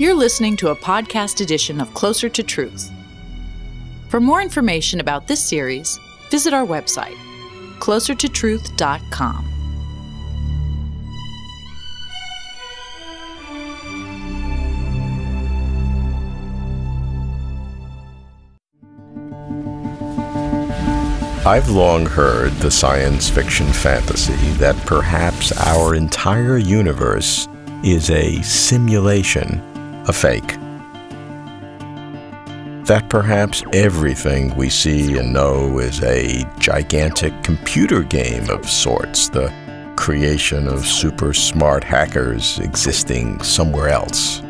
You're listening to a podcast edition of Closer to Truth. For more information about this series, visit our website, closertotruth.com. I've long heard the science fiction fantasy that perhaps our entire universe is a simulation, a fake. That perhaps everything we see and know is a gigantic computer game of sorts, the creation of super smart hackers existing somewhere else.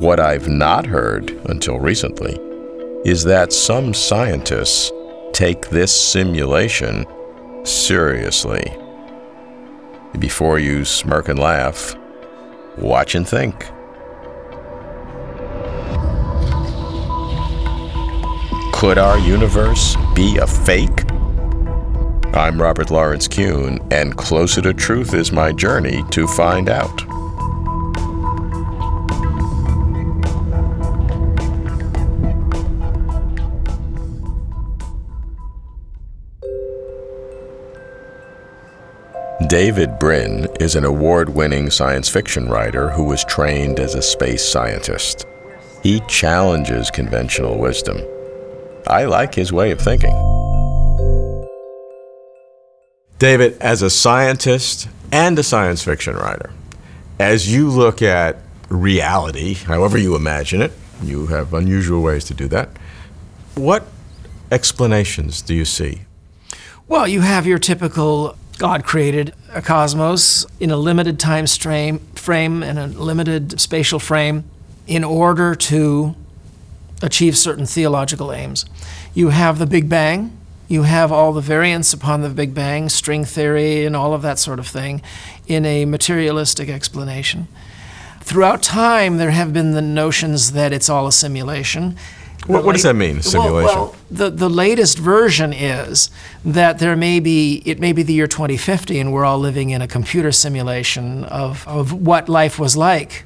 What I've not heard until recently is that some scientists take this simulation seriously. Before you smirk and laugh, watch and think. Could our universe be a fake? I'm Robert Lawrence Kuhn, and Closer to Truth is my journey to find out. David Brin is an award winning science fiction writer who was trained as a space scientist. He challenges conventional wisdom. I like his way of thinking. David, as a scientist and a science fiction writer, as you look at reality, however you imagine it, you have unusual ways to do that. What explanations do you see? Well, you have your typical God created a cosmos in a limited time frame, and a limited spatial frame in order to achieve certain theological aims. You have the Big Bang, you have all the variants upon the Big Bang, string theory, and all of that sort of thing in a materialistic explanation. Throughout time, there have been the notions that it's all a simulation what, what, does that mean, simulation? Well, well, the, the latest version is that there may be, it may be the year 2050 and we're all living in a computer simulation of, of what life was like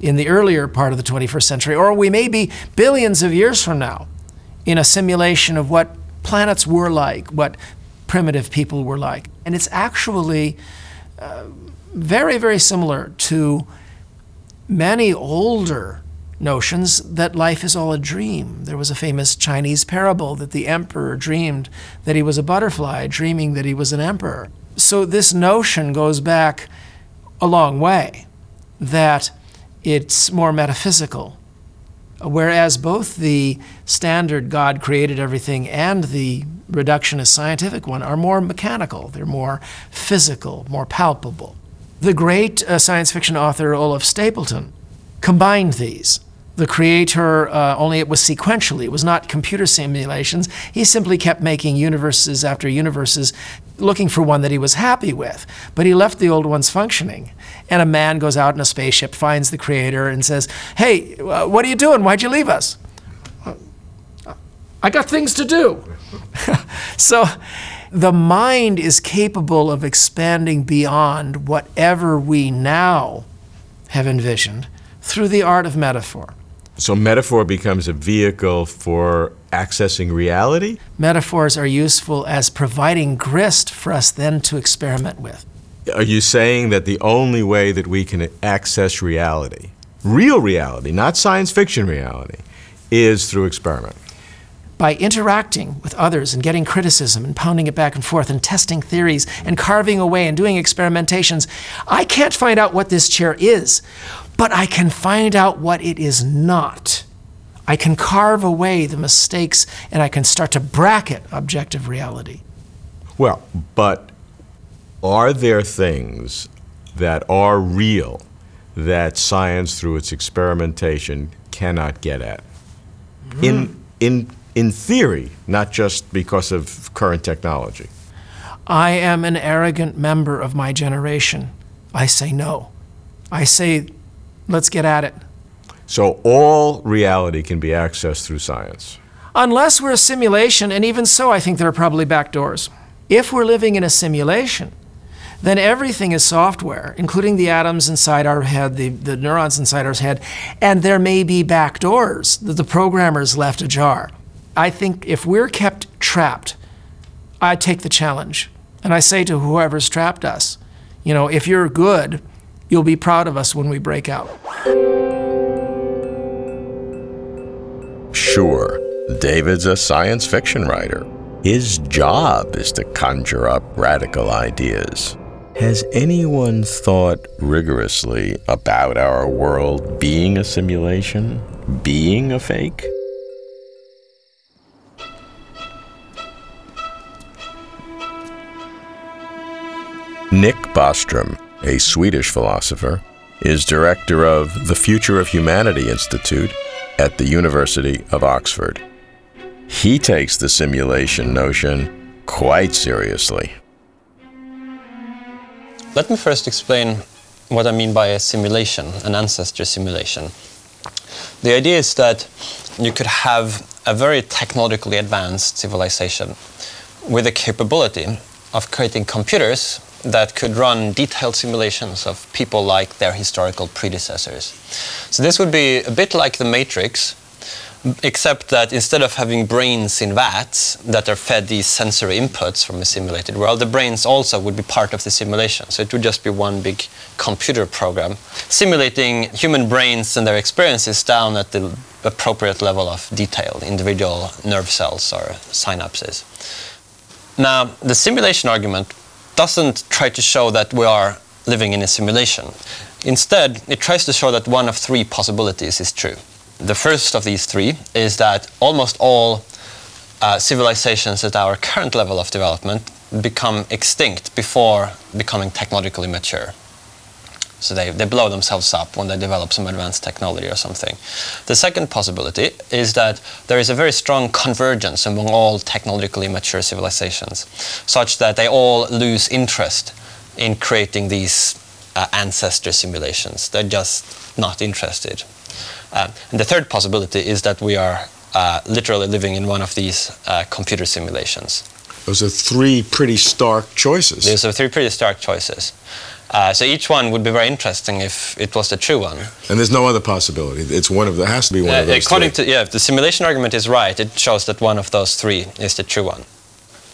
in the earlier part of the 21st century. Or we may be billions of years from now in a simulation of what planets were like, what primitive people were like. And it's actually uh, very, very similar to many older notions that life is all a dream. There was a famous Chinese parable that the emperor dreamed that he was a butterfly, dreaming that he was an emperor. So this notion goes back a long way that it's more metaphysical. Whereas both the standard God created everything and the reductionist scientific one are more mechanical, they're more physical, more palpable. The great uh, science fiction author Olaf Stapledon combined these the creator, uh, only it was sequentially. It was not computer simulations. He simply kept making universes after universes, looking for one that he was happy with. But he left the old ones functioning. And a man goes out in a spaceship, finds the creator, and says, Hey, uh, what are you doing? Why'd you leave us? I got things to do. so the mind is capable of expanding beyond whatever we now have envisioned through the art of metaphor. So metaphor becomes a vehicle for accessing reality? Metaphors are useful as providing grist for us then to experiment with. Are you saying that the only way that we can access reality, real reality, not science fiction reality, is through experiment? By interacting with others and getting criticism and pounding it back and forth and testing theories and carving away and doing experimentations, I can't find out what this chair is but I can find out what it is not. I can carve away the mistakes and I can start to bracket objective reality. Well, but are there things that are real that science, through its experimentation, cannot get at? Mm. In, in, in theory, not just because of current technology. I am an arrogant member of my generation. I say no. I say Let's get at it. So all reality can be accessed through science. Unless we're a simulation, and even so, I think there are probably back doors. If we're living in a simulation, then everything is software, including the atoms inside our head, the, the neurons inside our head, and there may be back doors that the programmers left ajar. I think if we're kept trapped, I take the challenge. And I say to whoever's trapped us, you know, if you're good, you'll be proud of us when we break out. Sure, David's a science fiction writer. His job is to conjure up radical ideas. Has anyone thought rigorously about our world being a simulation, being a fake? Nick Bostrom, a Swedish philosopher, is director of the Future of Humanity Institute at the University of Oxford. He takes the simulation notion quite seriously. Let me first explain what I mean by a simulation, an ancestor simulation. The idea is that you could have a very technologically advanced civilization with the capability of creating computers that could run detailed simulations of people like their historical predecessors. So this would be a bit like the Matrix, except that instead of having brains in vats that are fed these sensory inputs from a simulated world, the brains also would be part of the simulation. So it would just be one big computer program simulating human brains and their experiences down at the appropriate level of detail, individual nerve cells or synapses. Now, the simulation argument doesn't try to show that we are living in a simulation. Instead, it tries to show that one of three possibilities is true. The first of these three is that almost all uh, civilizations at our current level of development become extinct before becoming technologically mature. So they, they blow themselves up when they develop some advanced technology or something. The second possibility is that there is a very strong convergence among all technologically mature civilizations, such that they all lose interest in creating these uh, ancestor simulations. They're just not interested. Uh, and the third possibility is that we are uh, literally living in one of these uh, computer simulations. Those are three pretty stark choices. Those are three pretty stark choices. Uh, so each one would be very interesting if it was the true one. And there's no other possibility. It's one of there has to be one uh, of those. According three. to yeah, if the simulation argument is right, it shows that one of those three is the true one.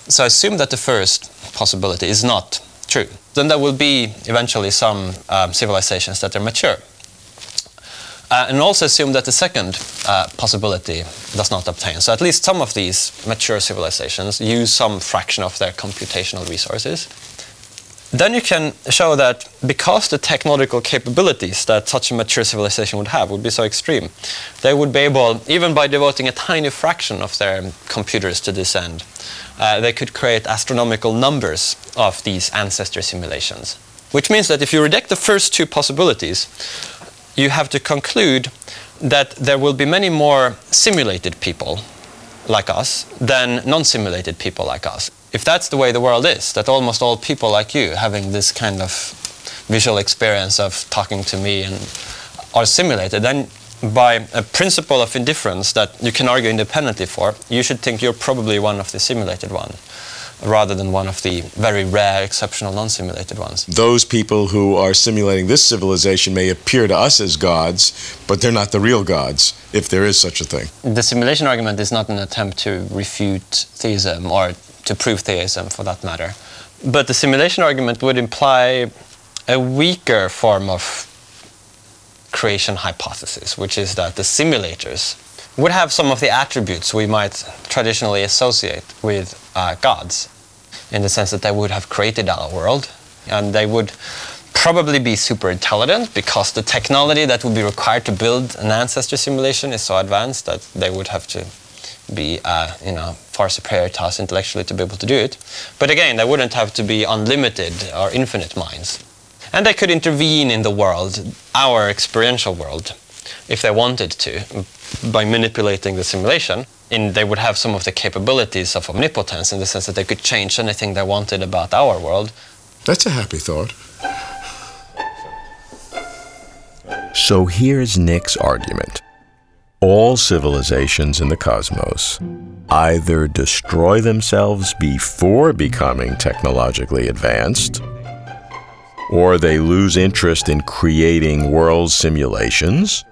So assume that the first possibility is not true. Then there will be eventually some um, civilizations that are mature. Uh, and also assume that the second uh, possibility does not obtain. So at least some of these mature civilizations use some fraction of their computational resources then you can show that because the technological capabilities that such a mature civilization would have would be so extreme, they would be able, even by devoting a tiny fraction of their computers to this end, uh, they could create astronomical numbers of these ancestor simulations. Which means that if you reject the first two possibilities, you have to conclude that there will be many more simulated people like us than non simulated people like us if that's the way the world is, that almost all people like you having this kind of visual experience of talking to me and are simulated, then by a principle of indifference that you can argue independently for, you should think you're probably one of the simulated one rather than one of the very rare, exceptional, non-simulated ones. Those people who are simulating this civilization may appear to us as gods, but they're not the real gods, if there is such a thing. The simulation argument is not an attempt to refute theism or to prove theism for that matter. But the simulation argument would imply a weaker form of creation hypothesis, which is that the simulators would have some of the attributes we might traditionally associate with uh, gods, in the sense that they would have created our world, and they would probably be super intelligent because the technology that would be required to build an ancestor simulation is so advanced that they would have to be uh, you know far superior to us intellectually to be able to do it. But again, they wouldn't have to be unlimited or infinite minds. And they could intervene in the world, our experiential world, if they wanted to, by manipulating the simulation. And they would have some of the capabilities of omnipotence in the sense that they could change anything they wanted about our world. That's a happy thought. So here's Nick's argument all civilizations in the cosmos either destroy themselves before becoming technologically advanced or they lose interest in creating world simulations.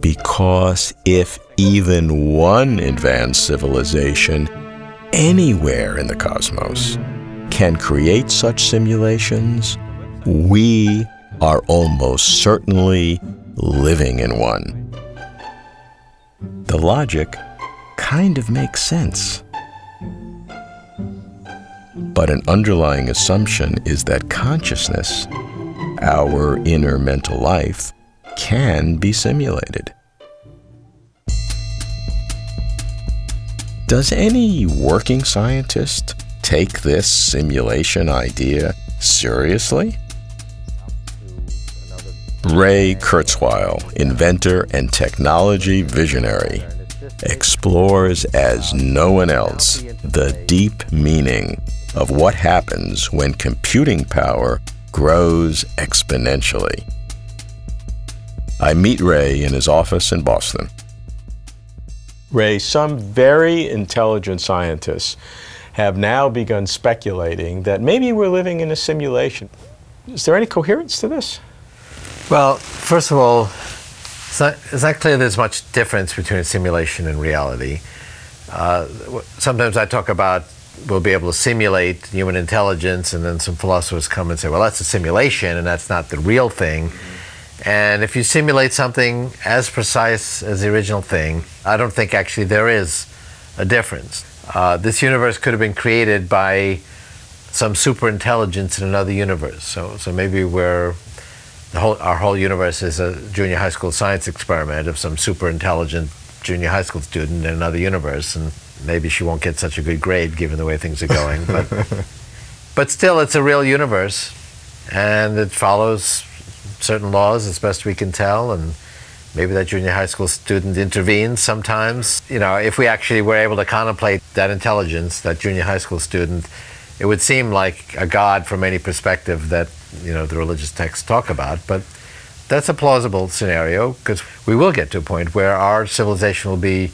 Because if even one advanced civilization anywhere in the cosmos can create such simulations, we are almost certainly living in one. The logic kind of makes sense. But an underlying assumption is that consciousness, our inner mental life, can be simulated. Does any working scientist take this simulation idea seriously? Ray Kurzweil, inventor and technology visionary, explores as no one else the deep meaning of what happens when computing power grows exponentially. I meet Ray in his office in Boston. Ray, some very intelligent scientists have now begun speculating that maybe we're living in a simulation. Is there any coherence to this? Well, first of all, it's not, it's not clear there's much difference between simulation and reality. Uh, sometimes I talk about we'll be able to simulate human intelligence, and then some philosophers come and say, well, that's a simulation, and that's not the real thing. And if you simulate something as precise as the original thing, I don't think actually there is a difference. Uh, this universe could have been created by some super intelligence in another universe. So, so maybe we're whole, our whole universe is a junior high school science experiment of some super intelligent junior high school student in another universe, and maybe she won't get such a good grade given the way things are going. But, but still, it's a real universe, and it follows certain laws as best we can tell, and maybe that junior high school student intervenes sometimes. You know, if we actually were able to contemplate that intelligence, that junior high school student, it would seem like a god from any perspective that you know the religious texts talk about, but that's a plausible scenario because we will get to a point where our civilization will be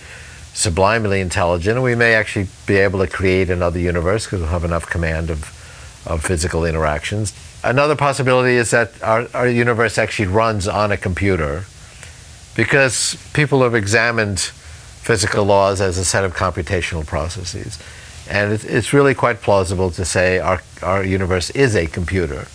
sublimely intelligent and we may actually be able to create another universe because we'll have enough command of, of physical interactions. Another possibility is that our, our universe actually runs on a computer because people have examined physical laws as a set of computational processes. And it's really quite plausible to say our, our universe is a computer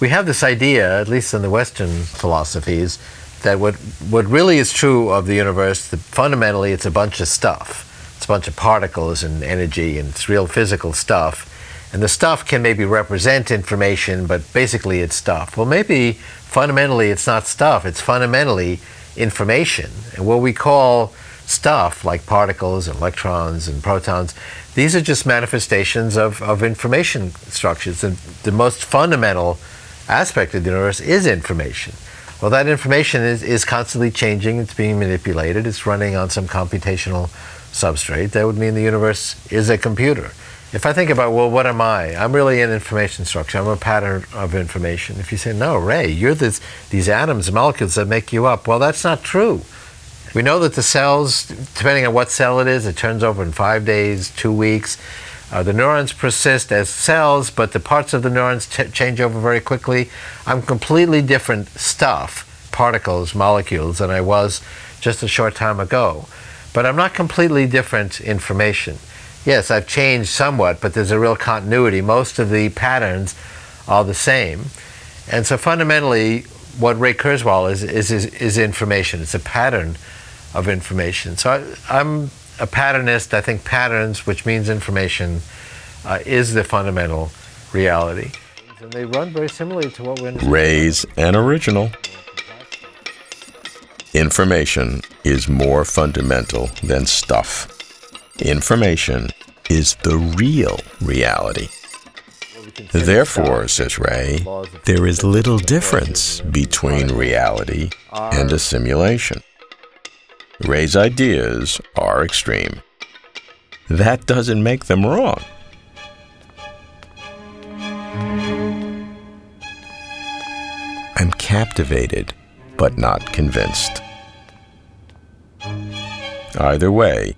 we have this idea, at least in the Western philosophies, that what, what really is true of the universe, fundamentally it's a bunch of stuff. It's a bunch of particles and energy, and it's real physical stuff. And the stuff can maybe represent information, but basically it's stuff. Well, maybe fundamentally it's not stuff, it's fundamentally information. And what we call stuff, like particles and electrons and protons, these are just manifestations of, of information structures. And the most fundamental aspect of the universe is information. Well, that information is, is constantly changing, it's being manipulated, it's running on some computational substrate. That would mean the universe is a computer. If I think about, well, what am I? I'm really an information structure. I'm a pattern of information. If you say, no, Ray, you're this, these atoms, molecules that make you up, well, that's not true. We know that the cells, depending on what cell it is, it turns over in five days, two weeks. Uh, the neurons persist as cells, but the parts of the neurons t- change over very quickly. I'm completely different stuff, particles, molecules, than I was just a short time ago. But I'm not completely different information. Yes, I've changed somewhat, but there's a real continuity. Most of the patterns are the same. And so fundamentally, what Ray Kurzweil is, is, is, is information. It's a pattern of information. So I, I'm a patternist, I think patterns, which means information, uh, is the fundamental reality. And they run very similarly to what we understand. Ray's an original. Information is more fundamental than stuff. Information is the real reality. Therefore, says Ray, there is little difference between reality and a simulation. Ray's ideas are extreme. That doesn't make them wrong. I'm captivated, but not convinced. Either way,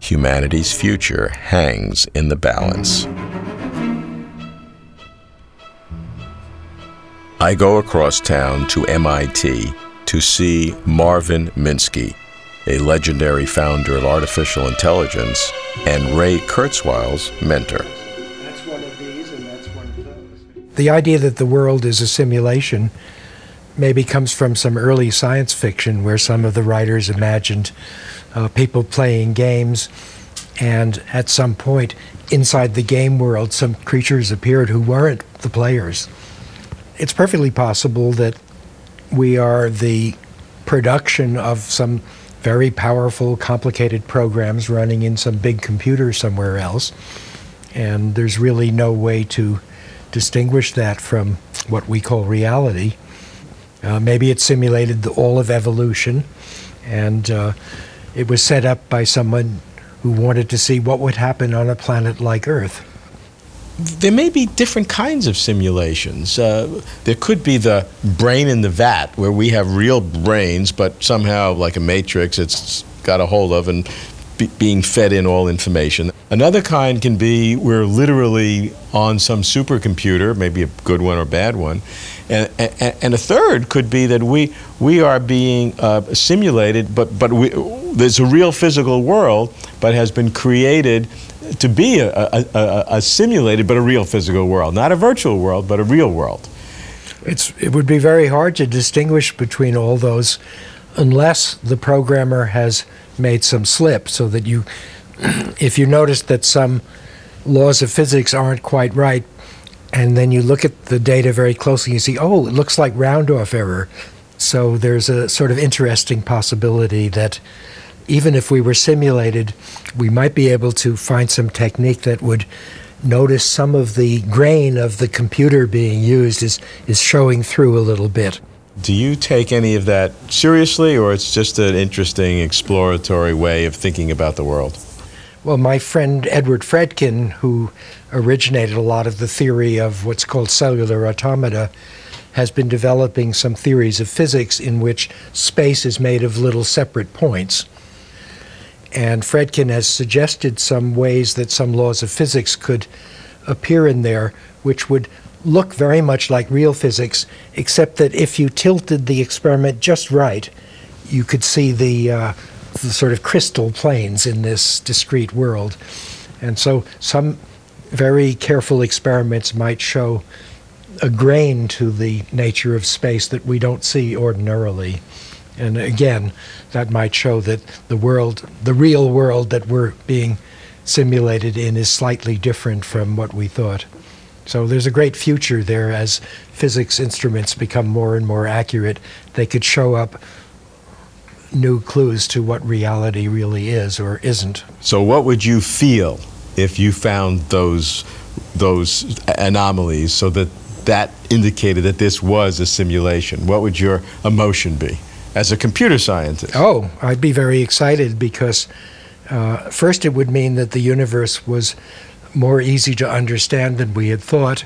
humanity's future hangs in the balance. I go across town to MIT to see Marvin Minsky, a legendary founder of artificial intelligence and Ray Kurzweil's mentor. That's one of these, and that's one of those. The idea that the world is a simulation maybe comes from some early science fiction where some of the writers imagined uh, people playing games, and at some point inside the game world, some creatures appeared who weren't the players. It's perfectly possible that we are the production of some very powerful, complicated programs running in some big computer somewhere else, and there's really no way to distinguish that from what we call reality. Uh, maybe it simulated the, all of evolution, and uh, it was set up by someone who wanted to see what would happen on a planet like Earth. There may be different kinds of simulations. Uh, there could be the brain in the vat, where we have real brains, but somehow, like a matrix, it's got a hold of and be, being fed in all information. Another kind can be we're literally on some supercomputer, maybe a good one or bad one. And, and, and a third could be that we, we are being uh, simulated, but, but we, there's a real physical world, but has been created to be a, a, a, a simulated but a real physical world. Not a virtual world, but a real world. It's, it would be very hard to distinguish between all those unless the programmer has made some slip so that you, if you notice that some laws of physics aren't quite right, and then you look at the data very closely, you see, oh, it looks like round off error. So there's a sort of interesting possibility that even if we were simulated, we might be able to find some technique that would notice some of the grain of the computer being used is, is showing through a little bit. Do you take any of that seriously, or it's just an interesting exploratory way of thinking about the world? Well, my friend Edward Fredkin, who originated a lot of the theory of what's called cellular automata, has been developing some theories of physics in which space is made of little separate points. And Fredkin has suggested some ways that some laws of physics could appear in there, which would look very much like real physics, except that if you tilted the experiment just right, you could see the, uh, the sort of crystal planes in this discrete world. And so some very careful experiments might show a grain to the nature of space that we don't see ordinarily. And again, that might show that the world, the real world that we're being simulated in, is slightly different from what we thought. So there's a great future there as physics instruments become more and more accurate. They could show up new clues to what reality really is or isn't. So, what would you feel if you found those those anomalies so that that indicated that this was a simulation? What would your emotion be as a computer scientist? Oh, I'd be very excited because uh, first it would mean that the universe was more easy to understand than we had thought,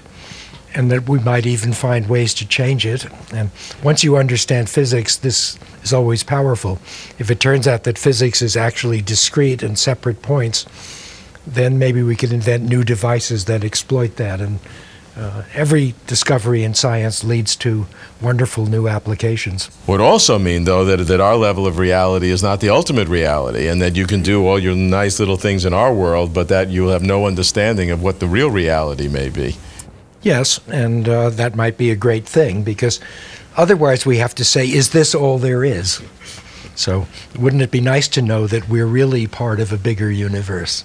and that we might even find ways to change it. And once you understand physics, this is always powerful. If it turns out that physics is actually discrete and separate points, then maybe we could invent new devices that exploit that. And uh, every discovery in science leads to wonderful new applications. Would also mean, though, that, that our level of reality is not the ultimate reality, and that you can do all your nice little things in our world, but that you have no understanding of what the real reality may be. Yes, and uh, that might be a great thing because otherwise we have to say, is this all there is? So, wouldn't it be nice to know that we're really part of a bigger universe?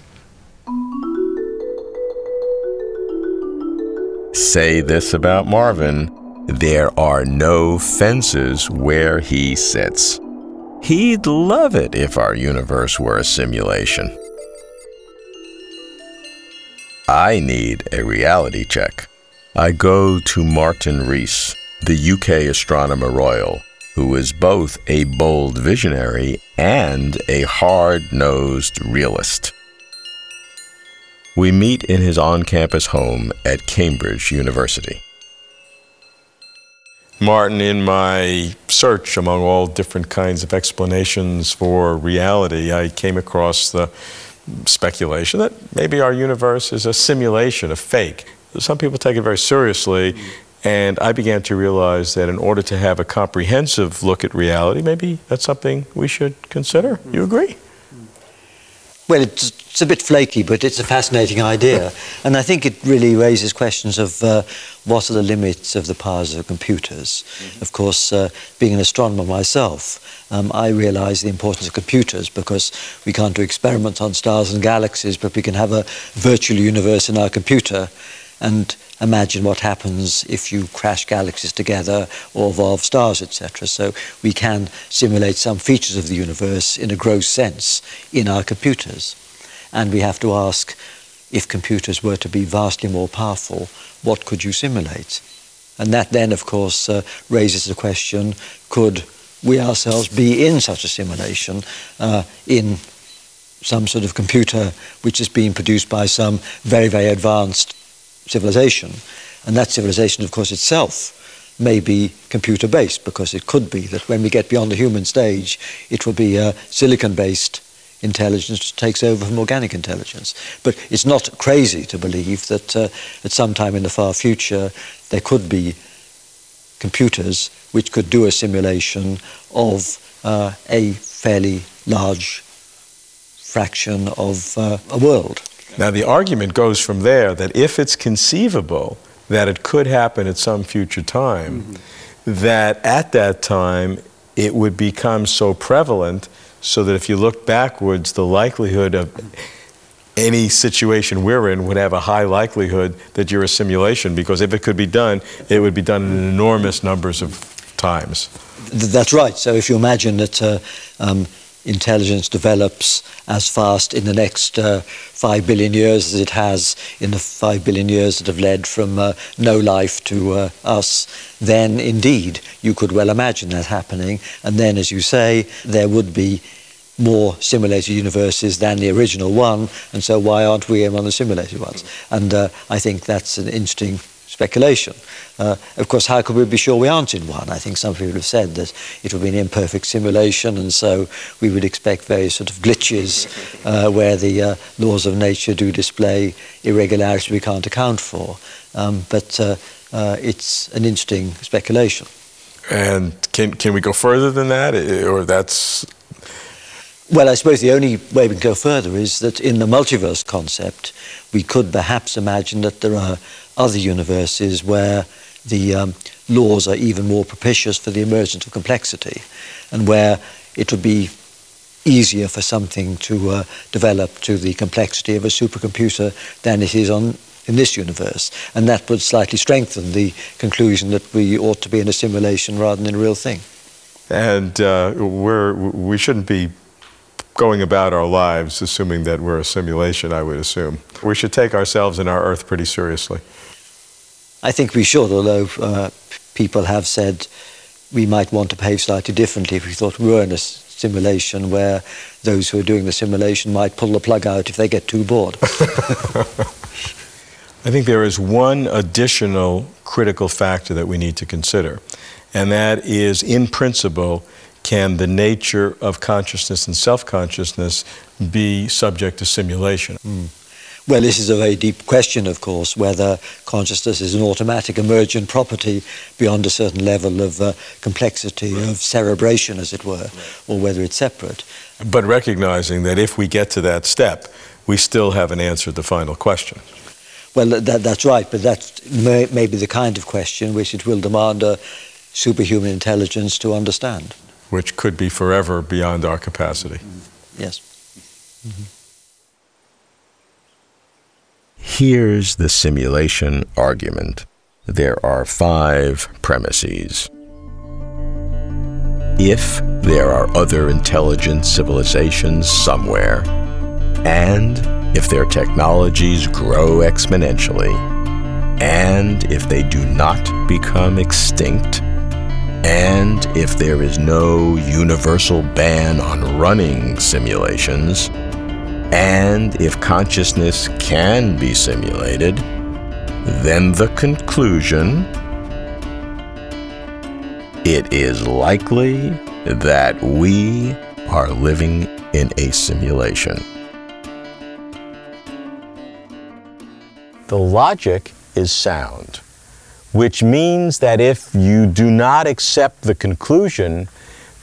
Say this about Marvin there are no fences where he sits. He'd love it if our universe were a simulation. I need a reality check. I go to Martin Rees, the UK Astronomer Royal, who is both a bold visionary and a hard nosed realist. We meet in his on campus home at Cambridge University. Martin, in my search among all different kinds of explanations for reality, I came across the speculation that maybe our universe is a simulation, a fake. Some people take it very seriously And I began to realize that in order to have a comprehensive look at reality, maybe that's something we should consider. You agree? Well, it's, it's a bit flaky, but it's a fascinating idea. And I think it really raises questions of uh, what are the limits of the powers of computers. Mm-hmm. Of course, uh, being an astronomer myself, um, I realize the importance of computers because we can't do experiments on stars and galaxies, but we can have a virtual universe in our computer and imagine what happens if you crash galaxies together or evolve stars, etc. So we can simulate some features of the universe in a gross sense in our computers. And we have to ask if computers were to be vastly more powerful, what could you simulate? And that then, of course, uh, raises the question could we ourselves be in such a simulation uh, in some sort of computer which is being produced by some very, very advanced civilization. And that civilization, of course, itself may be computer based because it could be that when we get beyond the human stage, it will be a silicon based intelligence takes over from organic intelligence. But it's not crazy to believe that uh, at some time in the far future there could be computers which could do a simulation of uh, a fairly large fraction of uh, a world. Now, the argument goes from there that if it's conceivable that it could happen at some future time, mm-hmm. that at that time it would become so prevalent so that if you look backwards, the likelihood of any situation we're in would have a high likelihood that you're a simulation because if it could be done, it would be done in enormous numbers of times. That's right. So if you imagine that uh, um, intelligence develops as fast in the next uh, five billion years as it has in the five billion years that have led from uh, no life to uh, us, then indeed you could well imagine that happening. And then, as you say, there would be more simulated universes than the original one, and so why aren't we among the simulated ones? And uh, I think that's an interesting speculation. Uh, of course, how could we be sure we aren't in one? I think some people have said that it would be an imperfect simulation, and so we would expect various sort of glitches uh, where the uh, laws of nature do display irregularities we can't account for. Um, but uh, uh, it's an interesting speculation. And can, can we go further than that, or that's well, I suppose the only way we can go further is that in the multiverse concept, we could perhaps imagine that there are other universes where the um, laws are even more propitious for the emergence of complexity and where it would be easier for something to uh, develop to the complexity of a supercomputer than it is on in this universe. And that would slightly strengthen the conclusion that we ought to be in a simulation rather than in a real thing. And uh, we're, we shouldn't be going about our lives assuming that we're a simulation, I would assume. We should take ourselves and our Earth pretty seriously. I think we should, although uh, people have said we might want to behave slightly differently if we thought we were in a simulation where those who are doing the simulation might pull the plug out if they get too bored. I think there is one additional critical factor that we need to consider, and that is, in principle, can the nature of consciousness and self consciousness be subject to simulation? Mm. Well, this is a very deep question, of course, whether consciousness is an automatic emergent property beyond a certain level of uh, complexity, right. of cerebration, as it were, right. or whether it's separate. But recognizing that if we get to that step, we still haven't answered the final question. Well, that, that's right, but that may, may be the kind of question which it will demand a superhuman intelligence to understand. Which could be forever beyond our capacity. Yes. Mm-hmm. Here's the simulation argument. There are five premises. If there are other intelligent civilizations somewhere, and if their technologies grow exponentially, and if they do not become extinct, and if there is no universal ban on running simulations, and if consciousness can be simulated, then the conclusion it is likely that we are living in a simulation. The logic is sound. Which means that if you do not accept the conclusion,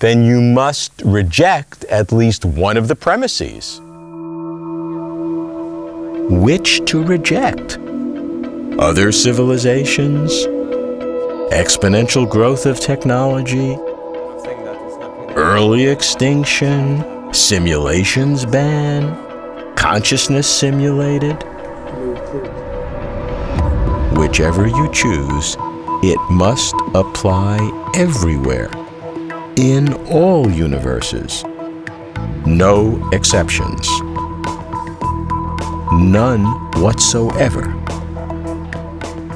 then you must reject at least one of the premises. Which to reject? Other civilizations? Exponential growth of technology? Early extinction? Simulations ban? Consciousness simulated? Whichever you choose, it must apply everywhere, in all universes. No exceptions. None whatsoever.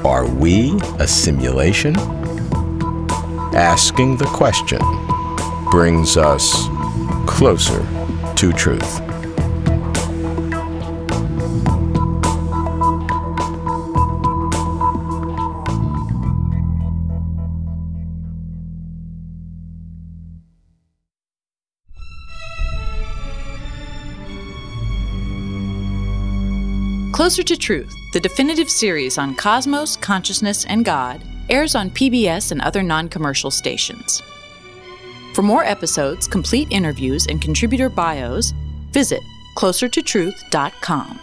Are we a simulation? Asking the question brings us closer to truth. Closer to Truth, the definitive series on cosmos, consciousness, and God, airs on PBS and other non commercial stations. For more episodes, complete interviews, and contributor bios, visit closertotruth.com.